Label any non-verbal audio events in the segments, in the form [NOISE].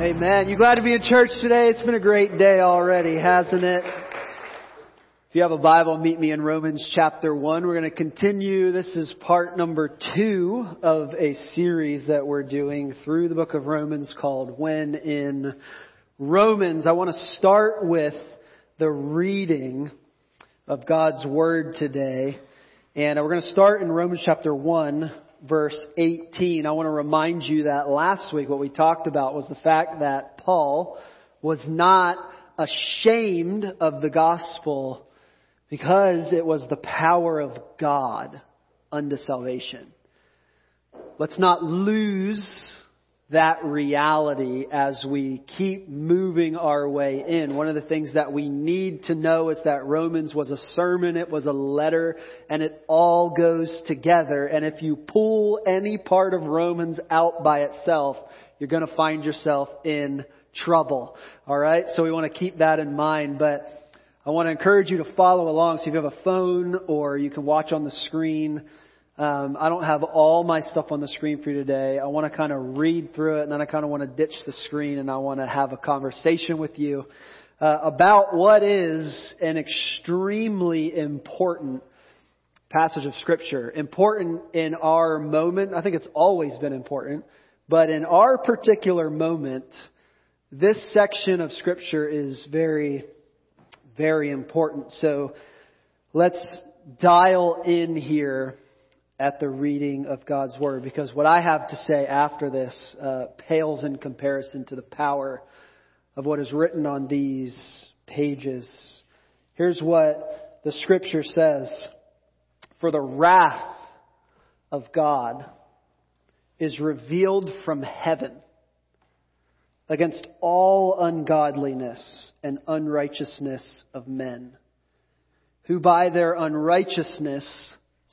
Amen. You glad to be in church today? It's been a great day already, hasn't it? If you have a Bible, meet me in Romans chapter 1. We're going to continue. This is part number two of a series that we're doing through the book of Romans called When in Romans. I want to start with the reading of God's Word today. And we're going to start in Romans chapter 1, verse 18. I want to remind you that last week what we talked about was the fact that Paul was not ashamed of the gospel because it was the power of God unto salvation. Let's not lose that reality as we keep moving our way in. One of the things that we need to know is that Romans was a sermon, it was a letter, and it all goes together. And if you pull any part of Romans out by itself, you're going to find yourself in trouble. Alright? So we want to keep that in mind, but I want to encourage you to follow along. So if you have a phone or you can watch on the screen, um, I don't have all my stuff on the screen for you today. I want to kind of read through it, and then I kind of want to ditch the screen, and I want to have a conversation with you uh, about what is an extremely important passage of Scripture. Important in our moment. I think it's always been important, but in our particular moment, this section of Scripture is very, very important. So let's dial in here at the reading of God's Word because what I have to say after this uh, pales in comparison to the power of what is written on these pages. Here's what the Scripture says For the wrath of God is revealed from heaven against all ungodliness and unrighteousness of men, who by their unrighteousness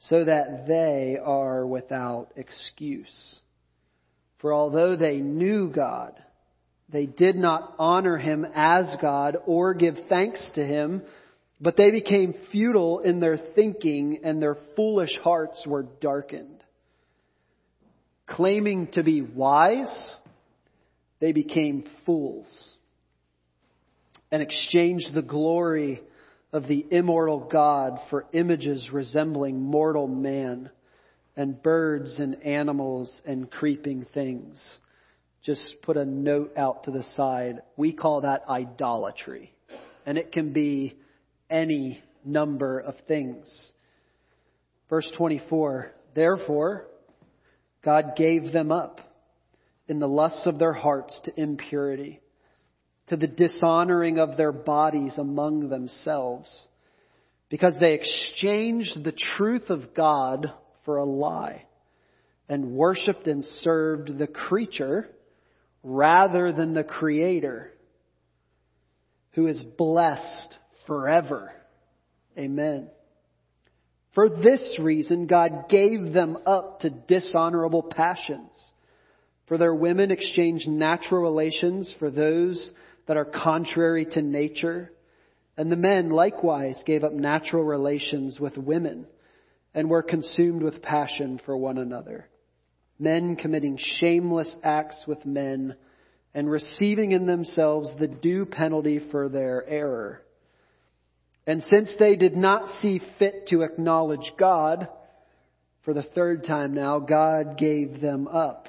so that they are without excuse. For although they knew God, they did not honor him as God or give thanks to him, but they became futile in their thinking and their foolish hearts were darkened. Claiming to be wise, they became fools and exchanged the glory of the immortal God for images resembling mortal man and birds and animals and creeping things. Just put a note out to the side. We call that idolatry. And it can be any number of things. Verse 24, therefore, God gave them up in the lusts of their hearts to impurity to the dishonoring of their bodies among themselves, because they exchanged the truth of God for a lie, and worshiped and served the creature rather than the Creator, who is blessed forever. Amen. For this reason, God gave them up to dishonorable passions. For their women exchanged natural relations for those that are contrary to nature. And the men likewise gave up natural relations with women and were consumed with passion for one another. Men committing shameless acts with men and receiving in themselves the due penalty for their error. And since they did not see fit to acknowledge God, for the third time now, God gave them up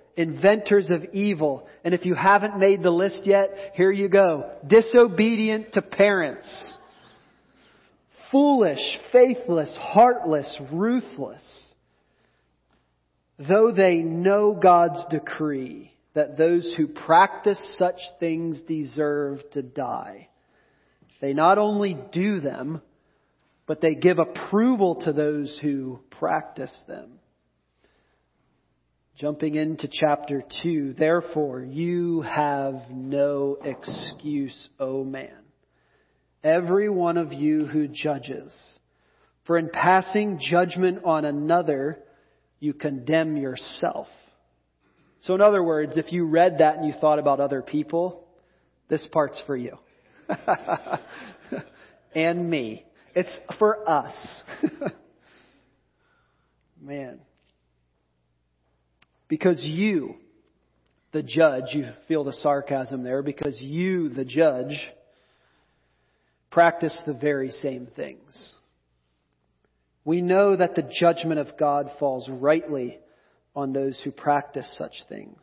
inventors of evil. And if you haven't made the list yet, here you go. Disobedient to parents. Foolish, faithless, heartless, ruthless. Though they know God's decree that those who practice such things deserve to die, they not only do them, but they give approval to those who practice them. Jumping into chapter 2, therefore you have no excuse, O man. Every one of you who judges. For in passing judgment on another, you condemn yourself. So in other words, if you read that and you thought about other people, this part's for you. [LAUGHS] and me. It's for us. [LAUGHS] Man. Because you, the judge, you feel the sarcasm there, because you, the judge, practice the very same things. We know that the judgment of God falls rightly on those who practice such things.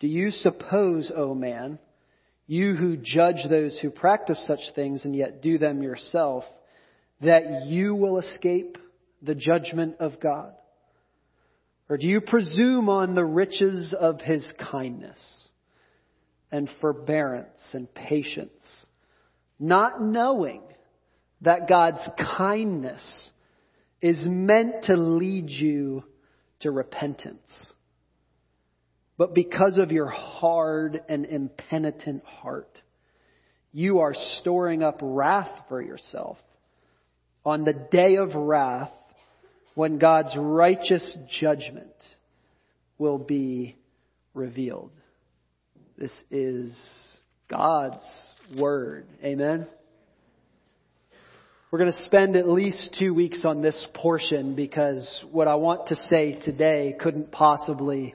Do you suppose, O oh man, you who judge those who practice such things and yet do them yourself, that you will escape the judgment of God? Or do you presume on the riches of his kindness and forbearance and patience, not knowing that God's kindness is meant to lead you to repentance? But because of your hard and impenitent heart, you are storing up wrath for yourself on the day of wrath when God's righteous judgment will be revealed. This is God's Word. Amen. We're going to spend at least two weeks on this portion because what I want to say today couldn't possibly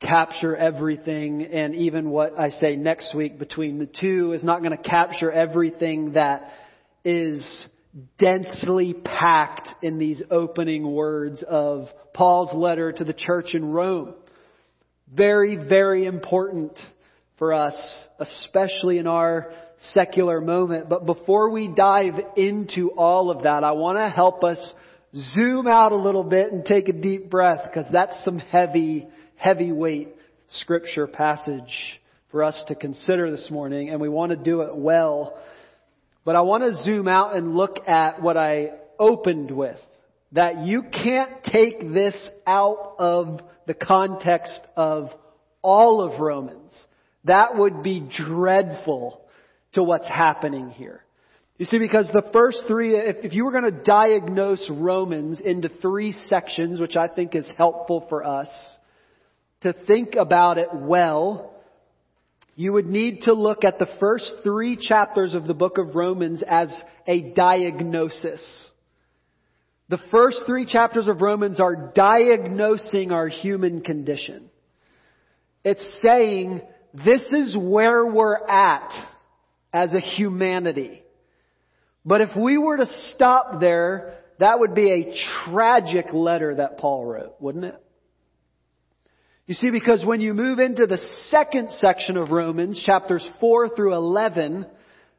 capture everything and even what I say next week between the two is not going to capture everything that is densely packed in these opening words of Paul's letter to the church in Rome. Very, very important for us, especially in our secular moment. But before we dive into all of that, I want to help us zoom out a little bit and take a deep breath because that's some heavy, heavyweight scripture passage for us to consider this morning and we want to do it well. But I want to zoom out and look at what I opened with. That you can't take this out of the context of all of Romans. That would be dreadful to what's happening here. You see, because the first three, if, if you were going to diagnose Romans into three sections, which I think is helpful for us to think about it well, you would need to look at the first three chapters of the book of Romans as a diagnosis. The first three chapters of Romans are diagnosing our human condition. It's saying, this is where we're at as a humanity. But if we were to stop there, that would be a tragic letter that Paul wrote, wouldn't it? You see, because when you move into the second section of Romans, chapters 4 through 11,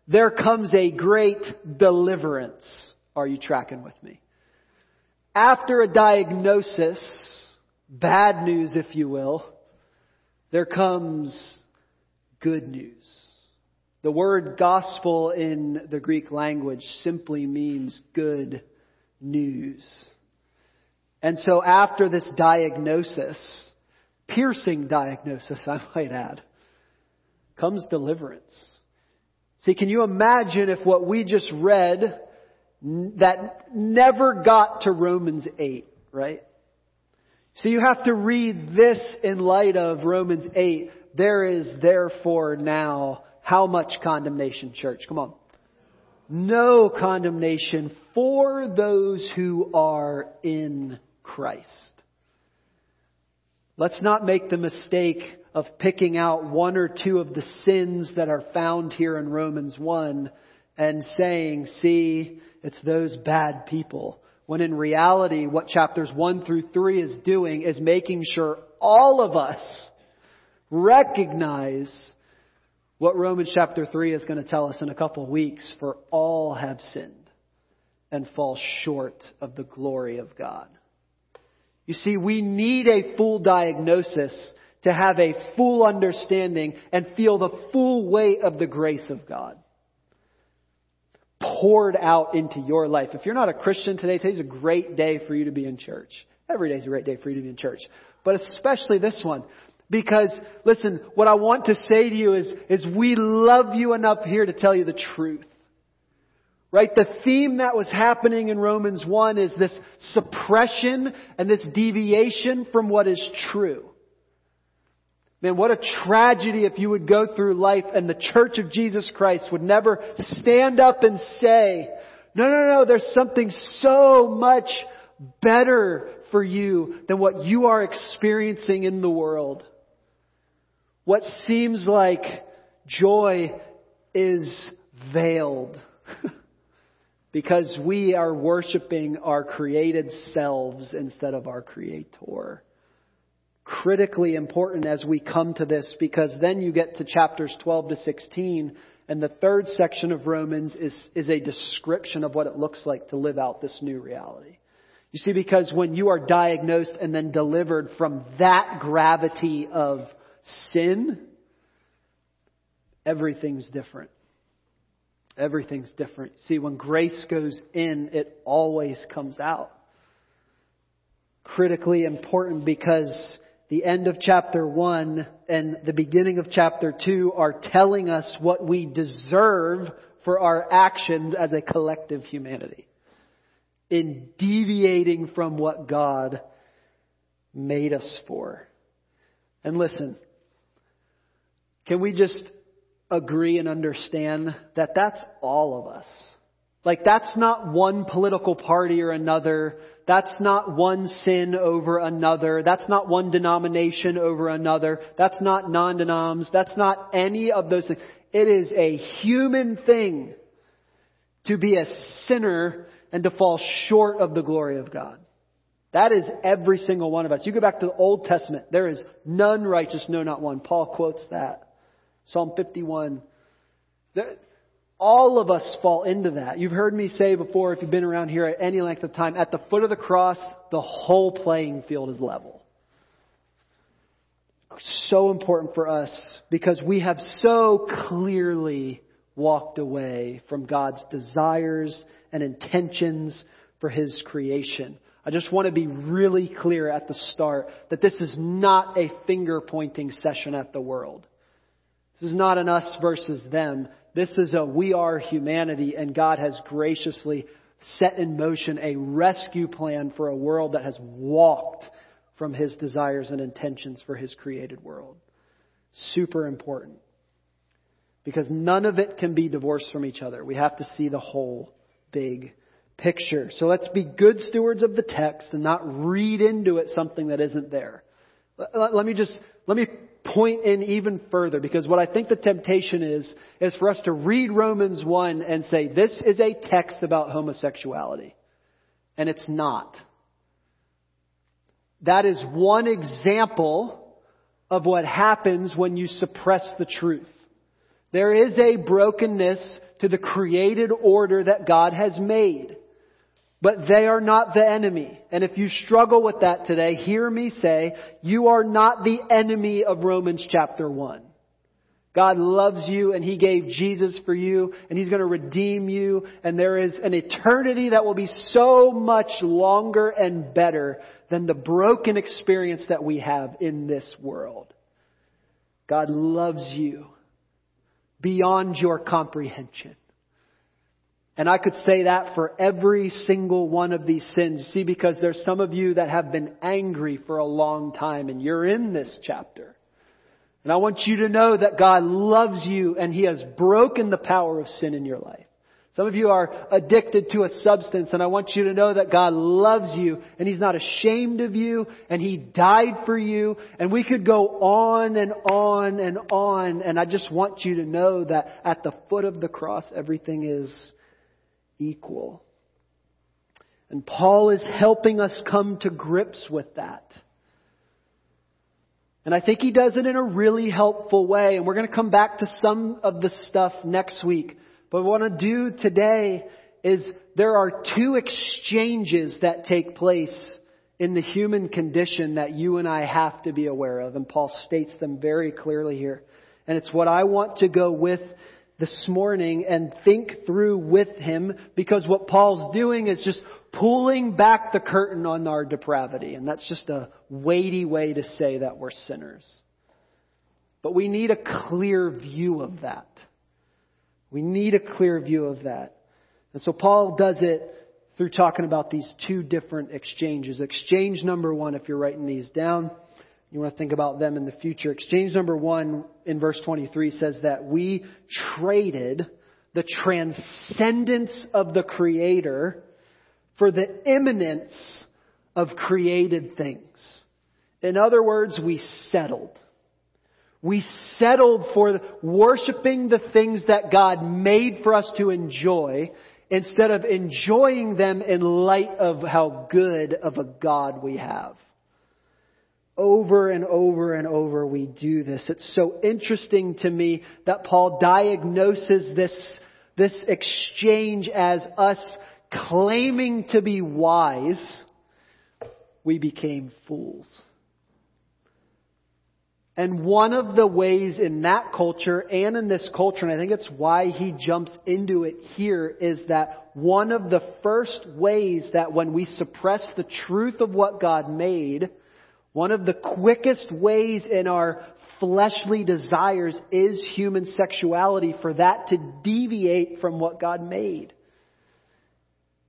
there comes a great deliverance. Are you tracking with me? After a diagnosis, bad news if you will, there comes good news. The word gospel in the Greek language simply means good news. And so after this diagnosis, piercing diagnosis, [LAUGHS] I might add, comes deliverance. See, can you imagine if what we just read that never got to Romans 8, right? So you have to read this in light of Romans 8. There is therefore now how much condemnation, church? Come on. No condemnation for those who are in Christ. Let's not make the mistake of picking out one or two of the sins that are found here in Romans 1 and saying, see, it's those bad people. When in reality, what chapters 1 through 3 is doing is making sure all of us recognize what Romans chapter 3 is going to tell us in a couple of weeks, for all have sinned and fall short of the glory of God. You see, we need a full diagnosis to have a full understanding and feel the full weight of the grace of God poured out into your life. If you're not a Christian today, today's a great day for you to be in church. Every day is a great day for you to be in church. But especially this one. Because, listen, what I want to say to you is, is we love you enough here to tell you the truth. Right? The theme that was happening in Romans 1 is this suppression and this deviation from what is true. Man, what a tragedy if you would go through life and the church of Jesus Christ would never stand up and say, no, no, no, there's something so much better for you than what you are experiencing in the world. What seems like joy is veiled [LAUGHS] because we are worshiping our created selves instead of our creator critically important as we come to this because then you get to chapters 12 to 16 and the third section of Romans is, is a description of what it looks like to live out this new reality. You see, because when you are diagnosed and then delivered from that gravity of sin, everything's different. Everything's different. See, when grace goes in, it always comes out. Critically important because the end of chapter 1 and the beginning of chapter 2 are telling us what we deserve for our actions as a collective humanity in deviating from what God made us for. And listen, can we just agree and understand that that's all of us? Like that's not one political party or another. That's not one sin over another. That's not one denomination over another. That's not non-denoms. That's not any of those things. It is a human thing to be a sinner and to fall short of the glory of God. That is every single one of us. You go back to the Old Testament. There is none righteous, no, not one. Paul quotes that. Psalm 51. All of us fall into that. You've heard me say before, if you've been around here at any length of time, at the foot of the cross, the whole playing field is level. So important for us because we have so clearly walked away from God's desires and intentions for His creation. I just want to be really clear at the start that this is not a finger pointing session at the world. This is not an us versus them. This is a we are humanity, and God has graciously set in motion a rescue plan for a world that has walked from His desires and intentions for His created world. Super important. Because none of it can be divorced from each other. We have to see the whole big picture. So let's be good stewards of the text and not read into it something that isn't there. Let me just, let me point in even further because what I think the temptation is, is for us to read Romans 1 and say, this is a text about homosexuality. And it's not. That is one example of what happens when you suppress the truth. There is a brokenness to the created order that God has made. But they are not the enemy. And if you struggle with that today, hear me say, you are not the enemy of Romans chapter 1. God loves you and He gave Jesus for you and He's going to redeem you and there is an eternity that will be so much longer and better than the broken experience that we have in this world. God loves you beyond your comprehension. And I could say that for every single one of these sins. See, because there's some of you that have been angry for a long time and you're in this chapter. And I want you to know that God loves you and He has broken the power of sin in your life. Some of you are addicted to a substance and I want you to know that God loves you and He's not ashamed of you and He died for you and we could go on and on and on and I just want you to know that at the foot of the cross everything is equal. And Paul is helping us come to grips with that. And I think he does it in a really helpful way. And we're going to come back to some of the stuff next week. But what I want to do today is there are two exchanges that take place in the human condition that you and I have to be aware of. And Paul states them very clearly here. And it's what I want to go with this morning and think through with him because what Paul's doing is just pulling back the curtain on our depravity. And that's just a weighty way to say that we're sinners. But we need a clear view of that. We need a clear view of that. And so Paul does it through talking about these two different exchanges. Exchange number one, if you're writing these down, you want to think about them in the future. Exchange number one in verse 23 says that we traded the transcendence of the Creator for the immanence of created things. In other words, we settled. We settled for worshiping the things that God made for us to enjoy instead of enjoying them in light of how good of a God we have. Over and over and over we do this. It's so interesting to me that Paul diagnoses this, this exchange as us claiming to be wise, we became fools. And one of the ways in that culture and in this culture, and I think it's why he jumps into it here, is that one of the first ways that when we suppress the truth of what God made, one of the quickest ways in our fleshly desires is human sexuality for that to deviate from what God made.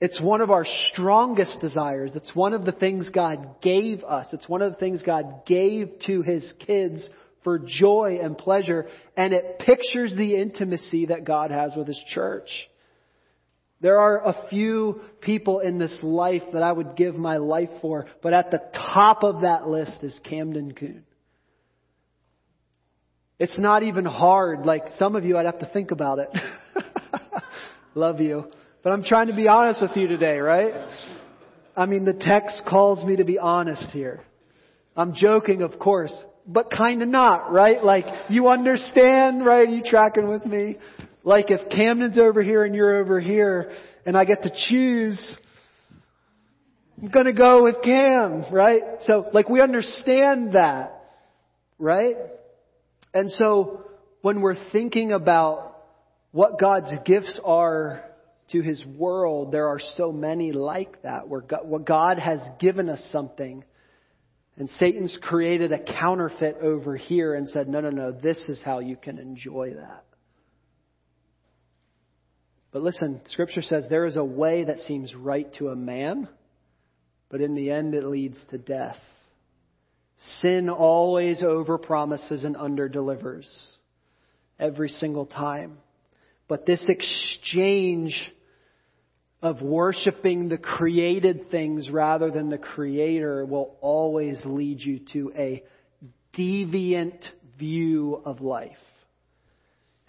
It's one of our strongest desires. It's one of the things God gave us. It's one of the things God gave to His kids for joy and pleasure. And it pictures the intimacy that God has with His church. There are a few people in this life that I would give my life for, but at the top of that list is Camden Coon. It's not even hard. Like some of you, I'd have to think about it. [LAUGHS] Love you. But I'm trying to be honest with you today, right? I mean, the text calls me to be honest here. I'm joking, of course, but kinda not, right? Like, you understand, right? Are you tracking with me? Like, if Camden's over here and you're over here, and I get to choose, I'm gonna go with Cam, right? So, like, we understand that, right? And so, when we're thinking about what God's gifts are to his world, there are so many like that, where God, where God has given us something, and Satan's created a counterfeit over here and said, no, no, no, this is how you can enjoy that. But listen, Scripture says there is a way that seems right to a man, but in the end it leads to death. Sin always overpromises and underdelivers every single time. But this exchange of worshiping the created things rather than the creator will always lead you to a deviant view of life.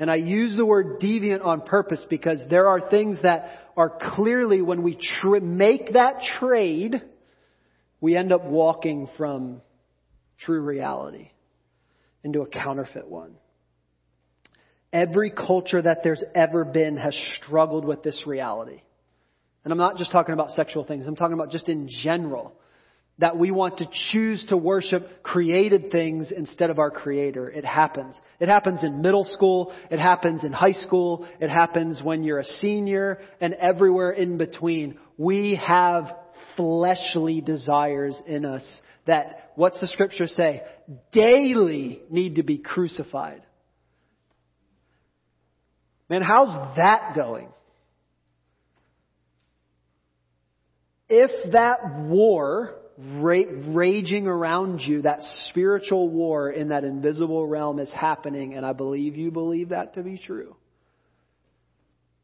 And I use the word deviant on purpose because there are things that are clearly when we tr- make that trade, we end up walking from true reality into a counterfeit one. Every culture that there's ever been has struggled with this reality. And I'm not just talking about sexual things, I'm talking about just in general. That we want to choose to worship created things instead of our Creator. It happens. It happens in middle school. It happens in high school. It happens when you're a senior and everywhere in between. We have fleshly desires in us that, what's the scripture say? Daily need to be crucified. Man, how's that going? if that war raging around you, that spiritual war in that invisible realm is happening, and I believe you believe that to be true,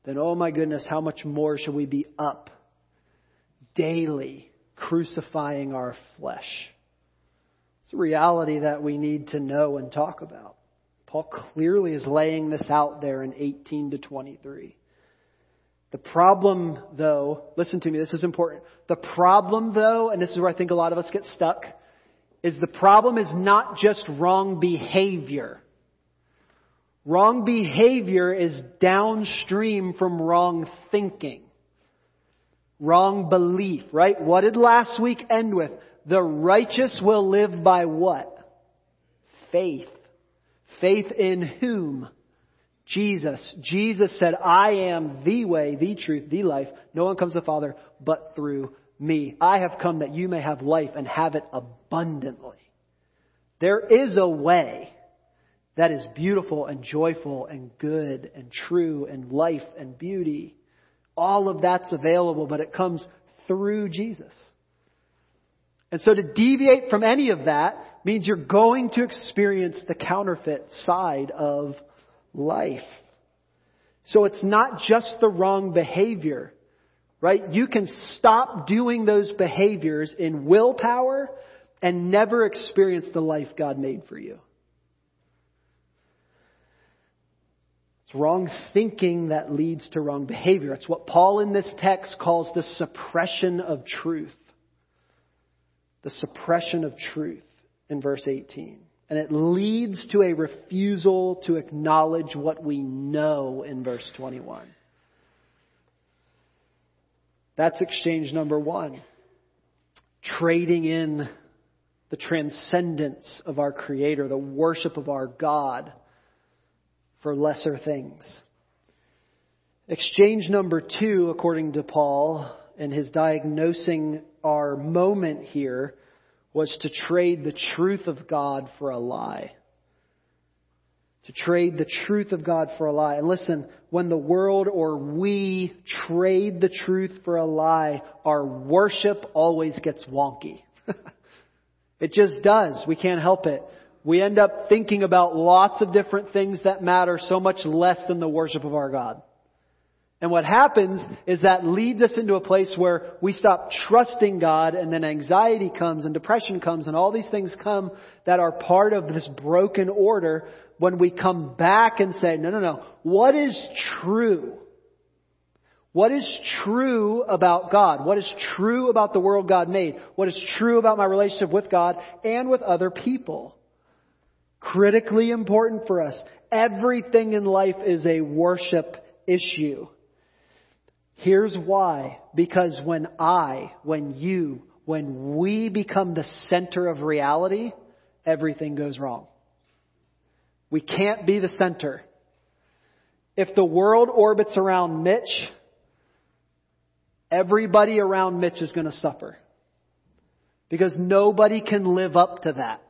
then oh my goodness, how much more should we be up daily crucifying our flesh? It's a reality that we need to know and talk about. Paul clearly is laying this out there in 18 to 23. The problem, though, listen to me, this is important. The problem, though, and this is where I think a lot of us get stuck, is the problem is not just wrong behavior. Wrong behavior is downstream from wrong thinking. Wrong belief, right? What did last week end with? The righteous will live by what? Faith. Faith in whom? Jesus. Jesus said, I am the way, the truth, the life. No one comes to the Father but through me. I have come that you may have life and have it abundantly. There is a way that is beautiful and joyful and good and true and life and beauty. All of that's available, but it comes through Jesus. And so to deviate from any of that means you're going to experience the counterfeit side of life. So it's not just the wrong behavior, right? You can stop doing those behaviors in willpower and never experience the life God made for you. It's wrong thinking that leads to wrong behavior. It's what Paul in this text calls the suppression of truth. The suppression of truth in verse 18. And it leads to a refusal to acknowledge what we know in verse 21. That's exchange number one. Trading in the transcendence of our Creator, the worship of our God for lesser things. Exchange number two, according to Paul, and his diagnosing our moment here, was to trade the truth of God for a lie. To trade the truth of God for a lie. And listen, when the world or we trade the truth for a lie, our worship always gets wonky. [LAUGHS] it just does. We can't help it. We end up thinking about lots of different things that matter so much less than the worship of our God. And what happens is that leads us into a place where we stop trusting God and then anxiety comes and depression comes and all these things come that are part of this broken order when we come back and say, no, no, no, what is true? What is true about God? What is true about the world God made? What is true about my relationship with God and with other people? Critically important for us. Everything in life is a worship issue. Here's why. Because when I, when you, when we become the center of reality, everything goes wrong. We can't be the center. If the world orbits around Mitch, everybody around Mitch is going to suffer. Because nobody can live up to that.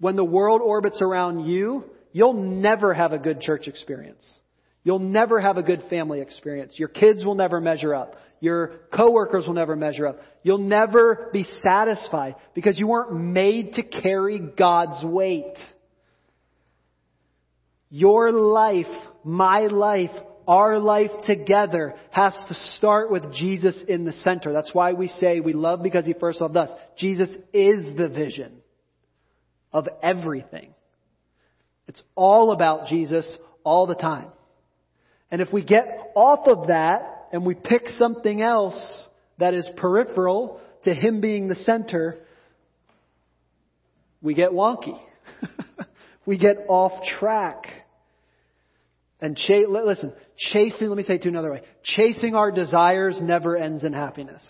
When the world orbits around you, you'll never have a good church experience. You'll never have a good family experience. Your kids will never measure up. Your coworkers will never measure up. You'll never be satisfied because you weren't made to carry God's weight. Your life, my life, our life together has to start with Jesus in the center. That's why we say we love because He first loved us. Jesus is the vision of everything. It's all about Jesus all the time. And if we get off of that and we pick something else that is peripheral to Him being the center, we get wonky. [LAUGHS] we get off track. And ch- listen, chasing, let me say it to another way. Chasing our desires never ends in happiness.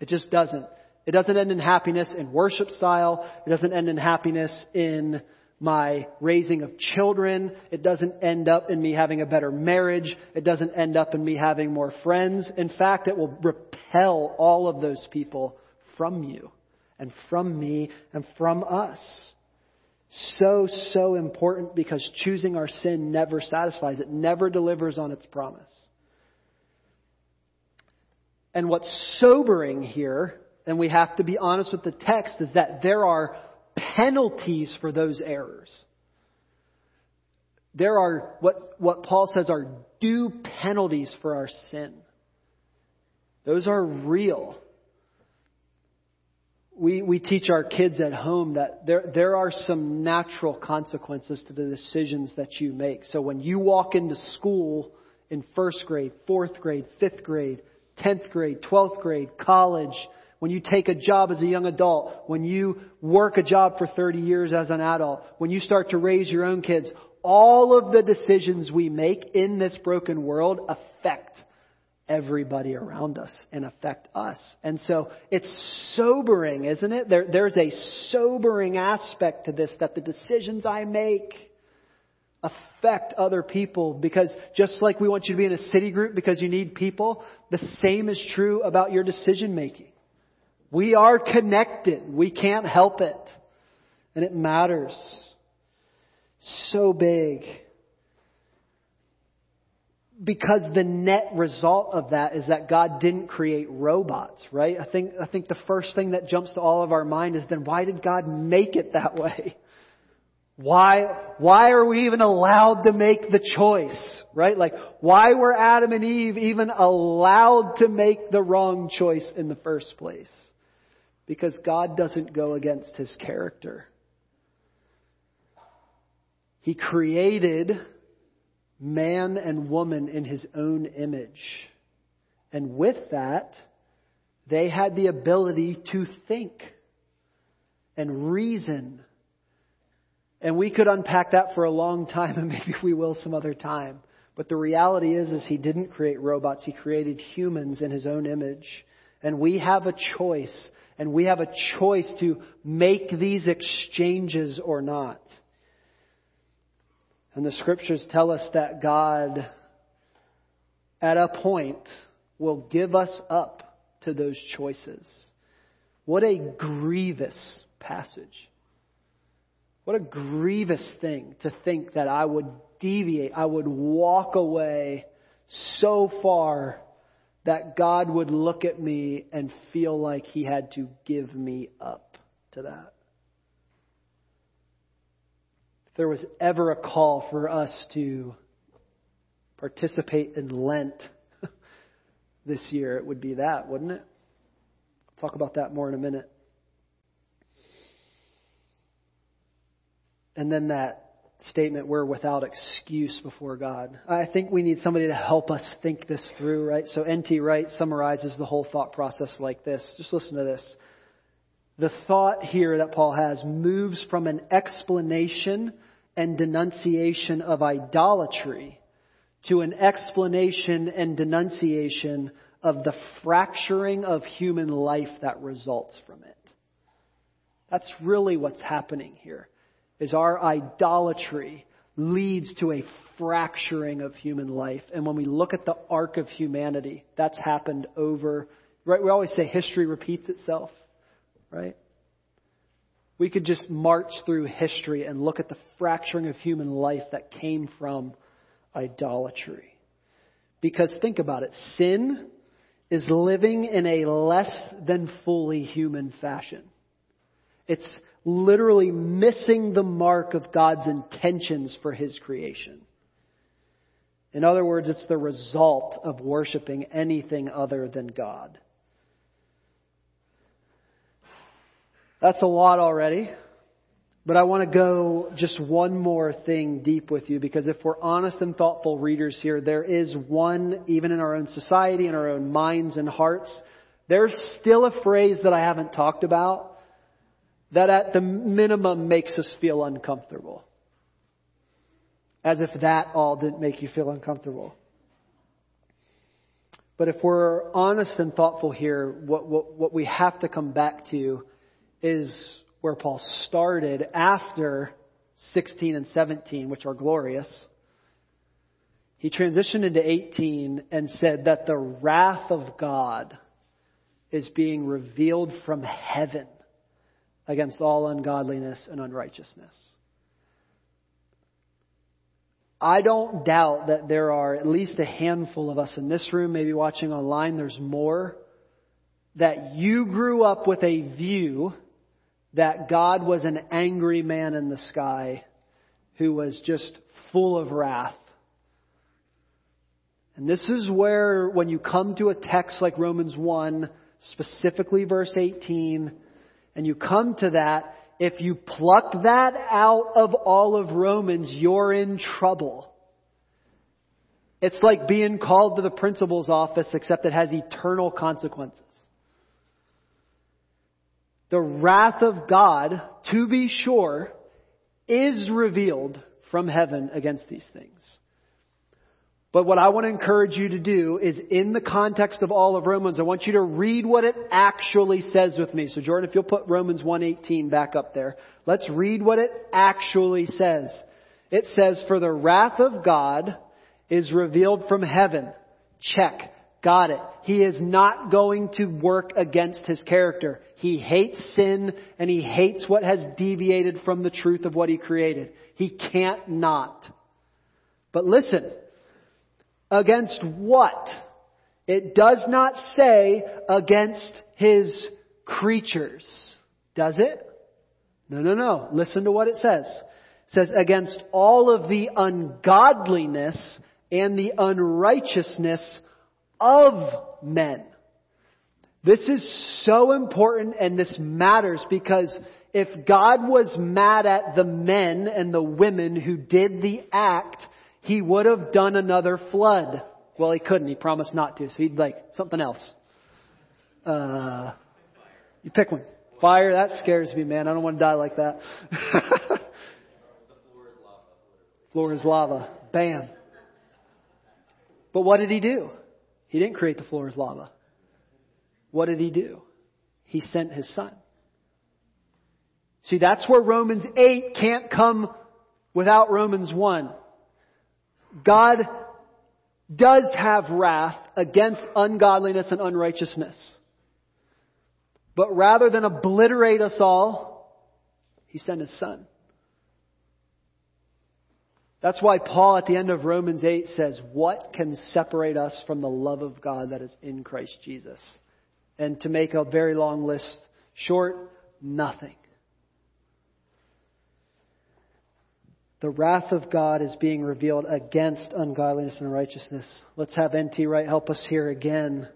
It just doesn't. It doesn't end in happiness in worship style. It doesn't end in happiness in my raising of children. It doesn't end up in me having a better marriage. It doesn't end up in me having more friends. In fact, it will repel all of those people from you and from me and from us. So, so important because choosing our sin never satisfies. It never delivers on its promise. And what's sobering here, and we have to be honest with the text, is that there are penalties for those errors. There are what, what Paul says are due penalties for our sin. Those are real. We, we teach our kids at home that there, there are some natural consequences to the decisions that you make. So when you walk into school in first grade, fourth grade, fifth grade, 10th grade, 12th grade, college, when you take a job as a young adult, when you work a job for 30 years as an adult, when you start to raise your own kids, all of the decisions we make in this broken world affect everybody around us and affect us. And so it's sobering, isn't it? There, there's a sobering aspect to this that the decisions I make affect other people because just like we want you to be in a city group because you need people, the same is true about your decision making. We are connected. We can't help it. And it matters. So big. Because the net result of that is that God didn't create robots, right? I think, I think the first thing that jumps to all of our mind is then why did God make it that way? Why, why are we even allowed to make the choice, right? Like, why were Adam and Eve even allowed to make the wrong choice in the first place? Because God doesn't go against His character. He created man and woman in His own image. And with that, they had the ability to think and reason and we could unpack that for a long time [LAUGHS] and maybe we will some other time. But the reality is, is he didn't create robots. He created humans in his own image. And we have a choice. And we have a choice to make these exchanges or not. And the scriptures tell us that God, at a point, will give us up to those choices. What a grievous passage. What a grievous thing to think that I would deviate, I would walk away so far that God would look at me and feel like He had to give me up to that. If there was ever a call for us to participate in Lent [LAUGHS] this year, it would be that, wouldn't it? I'll talk about that more in a minute. And then that statement, we're without excuse before God. I think we need somebody to help us think this through, right? So N.T. Wright summarizes the whole thought process like this. Just listen to this. The thought here that Paul has moves from an explanation and denunciation of idolatry to an explanation and denunciation of the fracturing of human life that results from it. That's really what's happening here is our idolatry leads to a fracturing of human life. And when we look at the arc of humanity, that's happened over, right? We always say history repeats itself, right? We could just march through history and look at the fracturing of human life that came from idolatry. Because think about it. Sin is living in a less than fully human fashion. It's literally missing the mark of God's intentions for His creation. In other words, it's the result of worshiping anything other than God. That's a lot already. But I want to go just one more thing deep with you because if we're honest and thoughtful readers here, there is one, even in our own society, in our own minds and hearts, there's still a phrase that I haven't talked about that at the minimum makes us feel uncomfortable. As if that all didn't make you feel uncomfortable. But if we're honest and thoughtful here, what, what, what we have to come back to is where Paul started after 16 and 17, which are glorious. He transitioned into 18 and said that the wrath of God is being revealed from heaven against all ungodliness and unrighteousness. I don't doubt that there are at least a handful of us in this room, maybe watching online, there's more, that you grew up with a view that God was an angry man in the sky who was just full of wrath. And this is where, when you come to a text like Romans 1, specifically verse 18, and you come to that, if you pluck that out of all of Romans, you're in trouble. It's like being called to the principal's office, except it has eternal consequences. The wrath of God, to be sure, is revealed from heaven against these things. But what I want to encourage you to do is in the context of all of Romans, I want you to read what it actually says with me. So Jordan, if you'll put Romans 1:18 back up there. Let's read what it actually says. It says, "For the wrath of God is revealed from heaven." Check. Got it. He is not going to work against his character. He hates sin and he hates what has deviated from the truth of what he created. He can't not. But listen, Against what? It does not say against his creatures. Does it? No, no, no. Listen to what it says. It says against all of the ungodliness and the unrighteousness of men. This is so important and this matters because if God was mad at the men and the women who did the act, he would have done another flood. Well, he couldn't. He promised not to. So he'd like something else. Uh, you pick one. Fire, that scares me, man. I don't want to die like that. [LAUGHS] floor is lava. Bam. But what did he do? He didn't create the floor as lava. What did he do? He sent his son. See, that's where Romans 8 can't come without Romans 1. God does have wrath against ungodliness and unrighteousness. But rather than obliterate us all, He sent His Son. That's why Paul at the end of Romans 8 says, What can separate us from the love of God that is in Christ Jesus? And to make a very long list short, nothing. The wrath of God is being revealed against ungodliness and unrighteousness. Let's have N.T. Wright help us here again.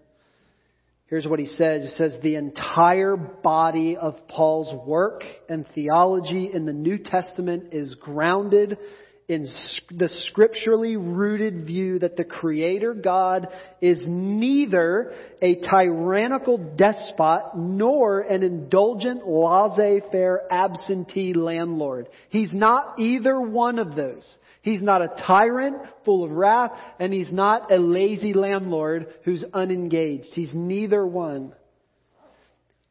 Here's what he says. He says, the entire body of Paul's work and theology in the New Testament is grounded in the scripturally rooted view that the Creator God is neither a tyrannical despot nor an indulgent laissez-faire absentee landlord. He's not either one of those. He's not a tyrant full of wrath and he's not a lazy landlord who's unengaged. He's neither one.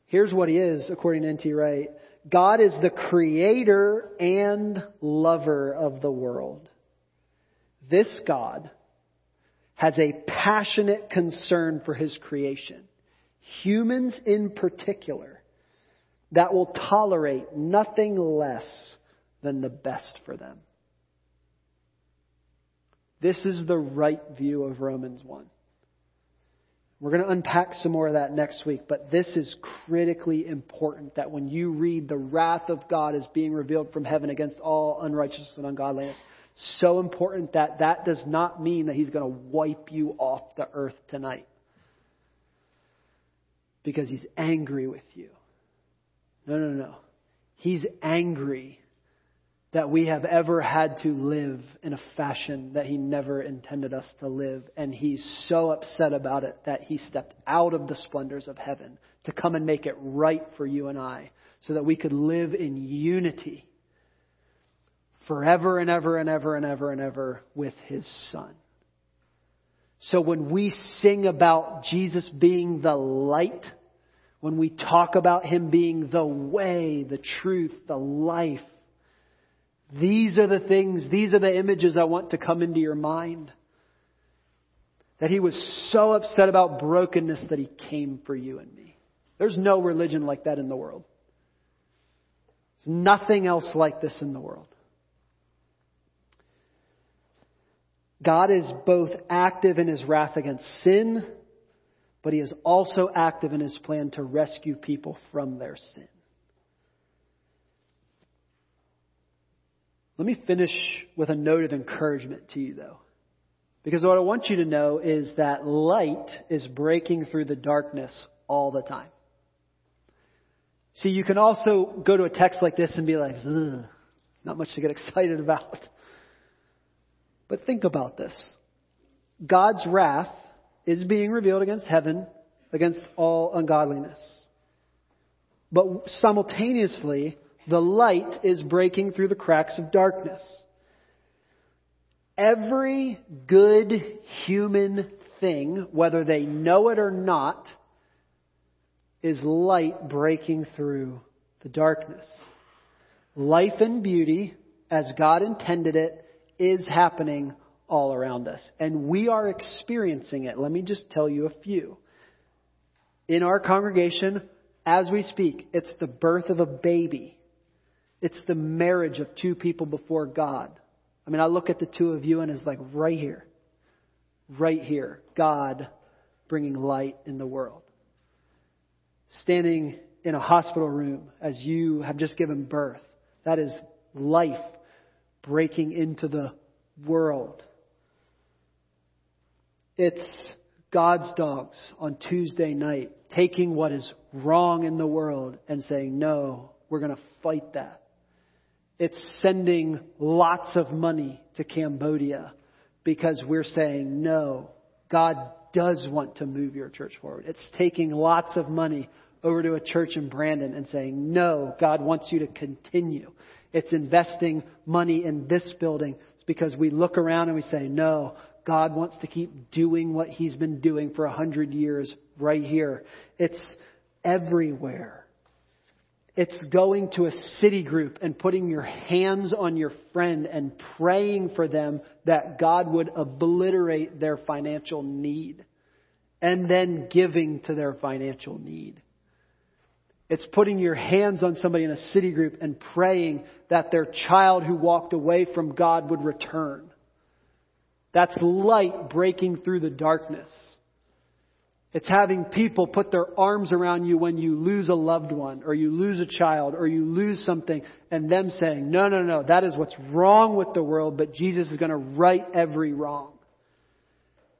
Here's what he is, according to N.T. Wright. God is the creator and lover of the world. This God has a passionate concern for his creation, humans in particular, that will tolerate nothing less than the best for them. This is the right view of Romans 1. We're going to unpack some more of that next week, but this is critically important that when you read the wrath of God is being revealed from heaven against all unrighteousness and ungodliness, so important that that does not mean that He's going to wipe you off the earth tonight. Because He's angry with you. No, no, no. He's angry that we have ever had to live in a fashion that he never intended us to live. And he's so upset about it that he stepped out of the splendors of heaven to come and make it right for you and I so that we could live in unity forever and ever and ever and ever and ever with his son. So when we sing about Jesus being the light, when we talk about him being the way, the truth, the life, these are the things, these are the images I want to come into your mind. That he was so upset about brokenness that he came for you and me. There's no religion like that in the world. There's nothing else like this in the world. God is both active in his wrath against sin, but he is also active in his plan to rescue people from their sin. Let me finish with a note of encouragement to you, though. Because what I want you to know is that light is breaking through the darkness all the time. See, you can also go to a text like this and be like, not much to get [LAUGHS] excited about. But think about this. God's wrath is being revealed against heaven, against all ungodliness. But simultaneously, the light is breaking through the cracks of darkness. Every good human thing, whether they know it or not, is light breaking through the darkness. Life and beauty, as God intended it, is happening all around us. And we are experiencing it. Let me just tell you a few. In our congregation, as we speak, it's the birth of a baby. It's the marriage of two people before God. I mean, I look at the two of you and it's like right here. Right here. God bringing light in the world. Standing in a hospital room as you have just given birth. That is life breaking into the world. It's God's dogs on Tuesday night taking what is wrong in the world and saying, no, we're going to fight that. It's sending lots of money to Cambodia because we're saying, no, God does want to move your church forward. It's taking lots of money over to a church in Brandon and saying, no, God wants you to continue. It's investing money in this building because we look around and we say, no, God wants to keep doing what He's been doing for a hundred years right here. It's everywhere. It's going to a city group and putting your hands on your friend and praying for them that God would obliterate their financial need and then giving to their financial need. It's putting your hands on somebody in a city group and praying that their child who walked away from God would return. That's light breaking through the darkness. It's having people put their arms around you when you lose a loved one or you lose a child or you lose something and them saying, no, no, no, that is what's wrong with the world, but Jesus is going to right every wrong.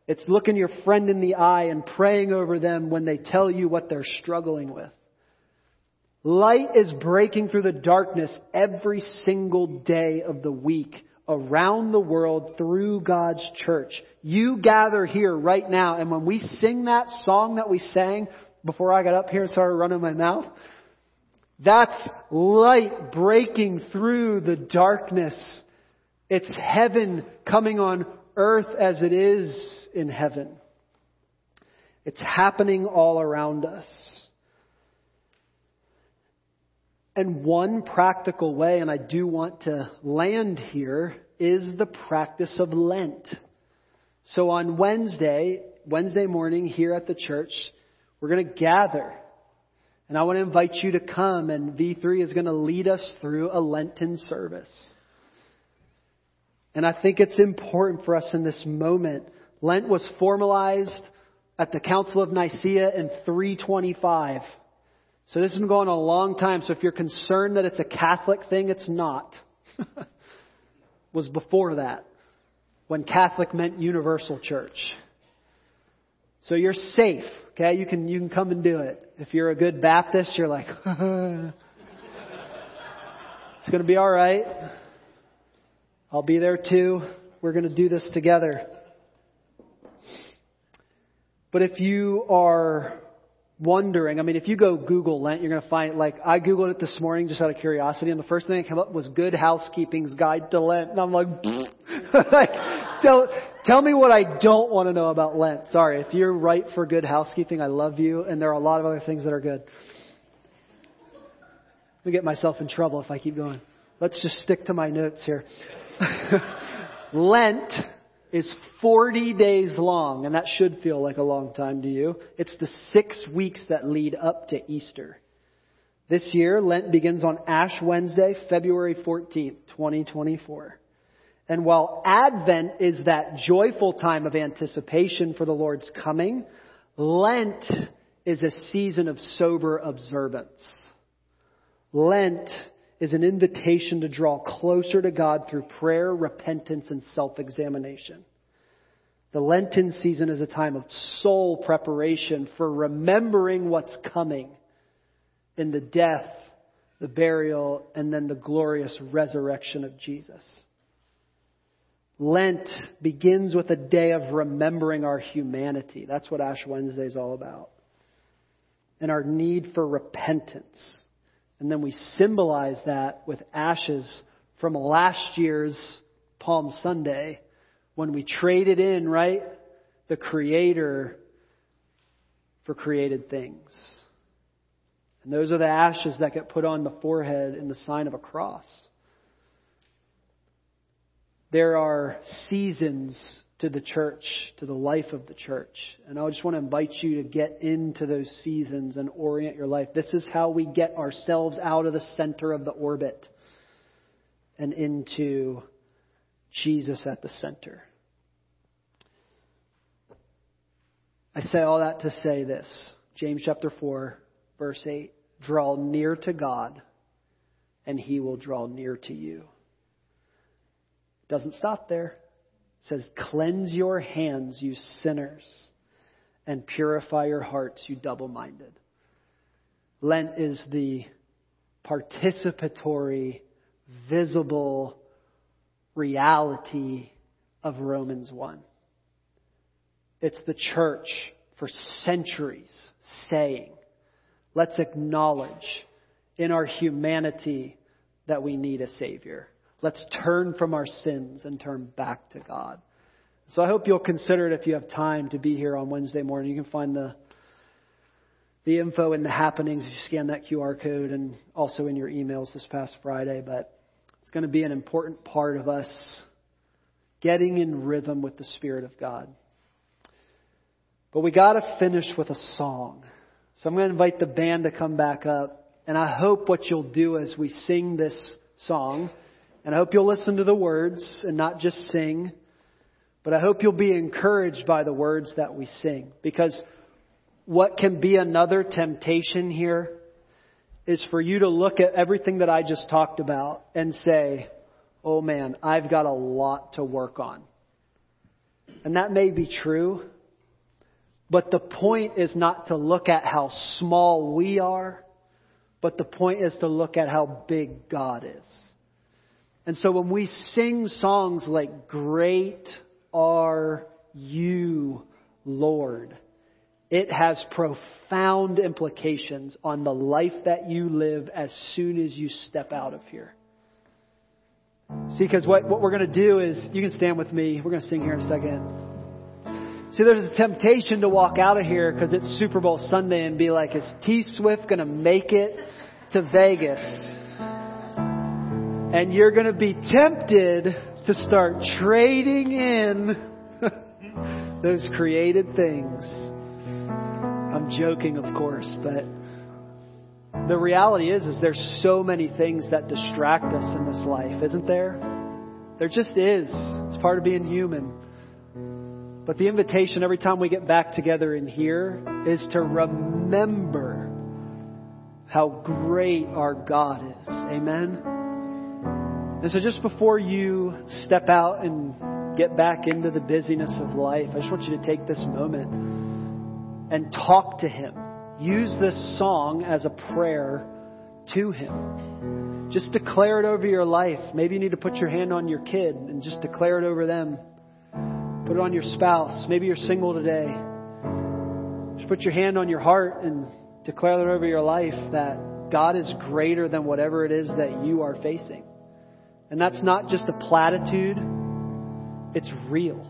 It's looking your friend in the eye and praying over them when they tell you what they're struggling with. Light is breaking through the darkness every single day of the week around the world through God's church. You gather here right now, and when we sing that song that we sang before I got up here and started running my mouth, that's light breaking through the darkness. It's heaven coming on earth as it is in heaven. It's happening all around us. And one practical way, and I do want to land here, is the practice of Lent. So on Wednesday, Wednesday morning here at the church, we're going to gather. And I want to invite you to come, and V3 is going to lead us through a Lenten service. And I think it's important for us in this moment. Lent was formalized at the Council of Nicaea in 325. So this has been going on a long time. So if you're concerned that it's a Catholic thing, it's not. [LAUGHS] was before that, when Catholic meant universal church. So you're safe, okay? You can, you can come and do it. If you're a good Baptist, you're like, [LAUGHS] it's gonna be alright. I'll be there too. We're gonna do this together. But if you are wondering. I mean, if you go Google Lent, you're going to find, like, I Googled it this morning just out of curiosity, and the first thing that came up was Good Housekeeping's Guide to Lent. And I'm like, [LAUGHS] like tell, tell me what I don't want to know about Lent. Sorry, if you're right for good housekeeping, I love you, and there are a lot of other things that are good. Let me get myself in trouble if I keep going. Let's just stick to my notes here. [LAUGHS] Lent is 40 days long, and that should feel like a long time to you. It's the six weeks that lead up to Easter. This year, Lent begins on Ash Wednesday, February 14th, 2024. And while Advent is that joyful time of anticipation for the Lord's coming, Lent is a season of sober observance. Lent is an invitation to draw closer to God through prayer, repentance, and self-examination. The Lenten season is a time of soul preparation for remembering what's coming in the death, the burial, and then the glorious resurrection of Jesus. Lent begins with a day of remembering our humanity. That's what Ash Wednesday is all about. And our need for repentance. And then we symbolize that with ashes from last year's Palm Sunday when we traded in, right, the Creator for created things. And those are the ashes that get put on the forehead in the sign of a cross. There are seasons to the church, to the life of the church. And I just want to invite you to get into those seasons and orient your life. This is how we get ourselves out of the center of the orbit and into Jesus at the center. I say all that to say this. James chapter 4, verse 8. Draw near to God, and he will draw near to you. Doesn't stop there. Says, Cleanse your hands, you sinners, and purify your hearts, you double minded. Lent is the participatory, visible reality of Romans 1. It's the church for centuries saying, let's acknowledge in our humanity that we need a Savior. Let's turn from our sins and turn back to God. So I hope you'll consider it if you have time to be here on Wednesday morning. You can find the the info and the happenings if you scan that QR code and also in your emails this past Friday. But it's going to be an important part of us getting in rhythm with the Spirit of God. But we got to finish with a song. So I'm going to invite the band to come back up. And I hope what you'll do as we sing this song, and I hope you'll listen to the words and not just sing, but I hope you'll be encouraged by the words that we sing. Because what can be another temptation here is for you to look at everything that I just talked about and say, oh man, I've got a lot to work on. And that may be true, but the point is not to look at how small we are, but the point is to look at how big God is. And so when we sing songs like, Great are you, Lord, it has profound implications on the life that you live as soon as you step out of here. See, because what, what we're going to do is, you can stand with me. We're going to sing here in a second. See, there's a temptation to walk out of here because it's Super Bowl Sunday and be like, is T Swift going to make it to Vegas? And you're going to be tempted to start trading in [LAUGHS] those created things. I'm joking, of course, but the reality is, is there's so many things that distract us in this life, isn't there? There just is. It's part of being human. But the invitation every time we get back together in here is to remember how great our God is. Amen? And so just before you step out and get back into the busyness of life, I just want you to take this moment and talk to Him. Use this song as a prayer to Him. Just declare it over your life. Maybe you need to put your hand on your kid and just declare it over them. Put it on your spouse. Maybe you're single today. Just put your hand on your heart and declare it over your life that God is greater than whatever it is that you are facing. And that's not just a platitude, it's real.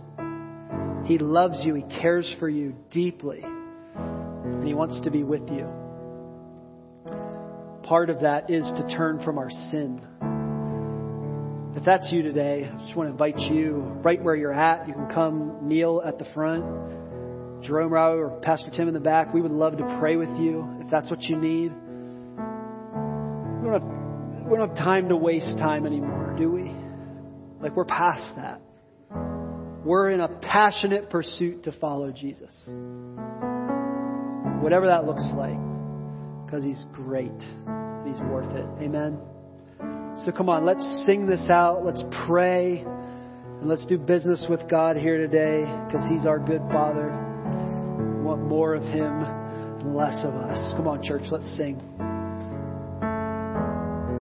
He loves you, He cares for you deeply, and He wants to be with you. Part of that is to turn from our sin if that's you today, I just want to invite you right where you're at. You can come kneel at the front. Jerome Rao or Pastor Tim in the back, we would love to pray with you if that's what you need. We don't have, we don't have time to waste time anymore, do we? Like we're past that. We're in a passionate pursuit to follow Jesus. Whatever that looks like, because he's great. He's worth it. Amen. So come on, let's sing this out. Let's pray. And let's do business with God here today because He's our good Father. We want more of Him and less of us. Come on, church, let's sing.